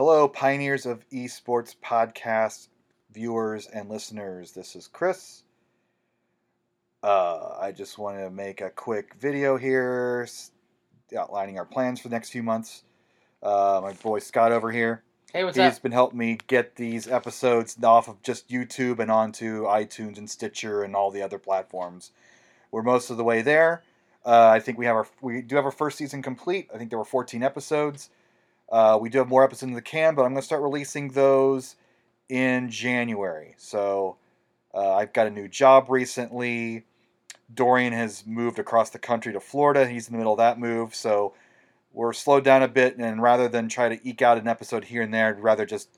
Hello, pioneers of esports podcast viewers and listeners. This is Chris. Uh, I just want to make a quick video here outlining our plans for the next few months. Uh, my boy Scott over here. Hey, what's He's up? He's been helping me get these episodes off of just YouTube and onto iTunes and Stitcher and all the other platforms. We're most of the way there. Uh, I think we have our we do have our first season complete. I think there were 14 episodes. Uh, we do have more episodes in the can, but I'm going to start releasing those in January. So uh, I've got a new job recently. Dorian has moved across the country to Florida. He's in the middle of that move, so we're slowed down a bit. And rather than try to eke out an episode here and there, I'd rather just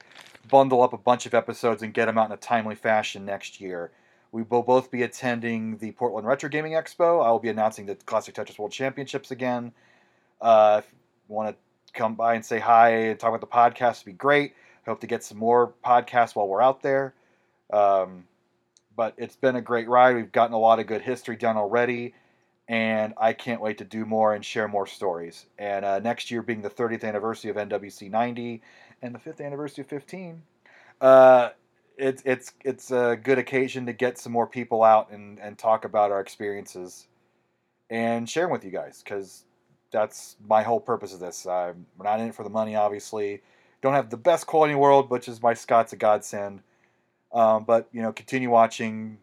bundle up a bunch of episodes and get them out in a timely fashion next year. We will both be attending the Portland Retro Gaming Expo. I will be announcing the Classic Tetris World Championships again. Uh, if you want to come by and say hi and talk about the podcast, would be great. I hope to get some more podcasts while we're out there. Um, but it's been a great ride. We've gotten a lot of good history done already, and I can't wait to do more and share more stories. And uh, next year being the 30th anniversary of NWC 90 and the 5th anniversary of 15, uh, it's it's it's a good occasion to get some more people out and, and talk about our experiences and share 'em with you guys because that's my whole purpose of this. I'm we're not in it for the money, obviously. Don't have the best quality in the world, which is my Scott's a godsend. Um, but you know, continue watching,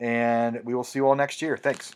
and we will see you all next year. Thanks.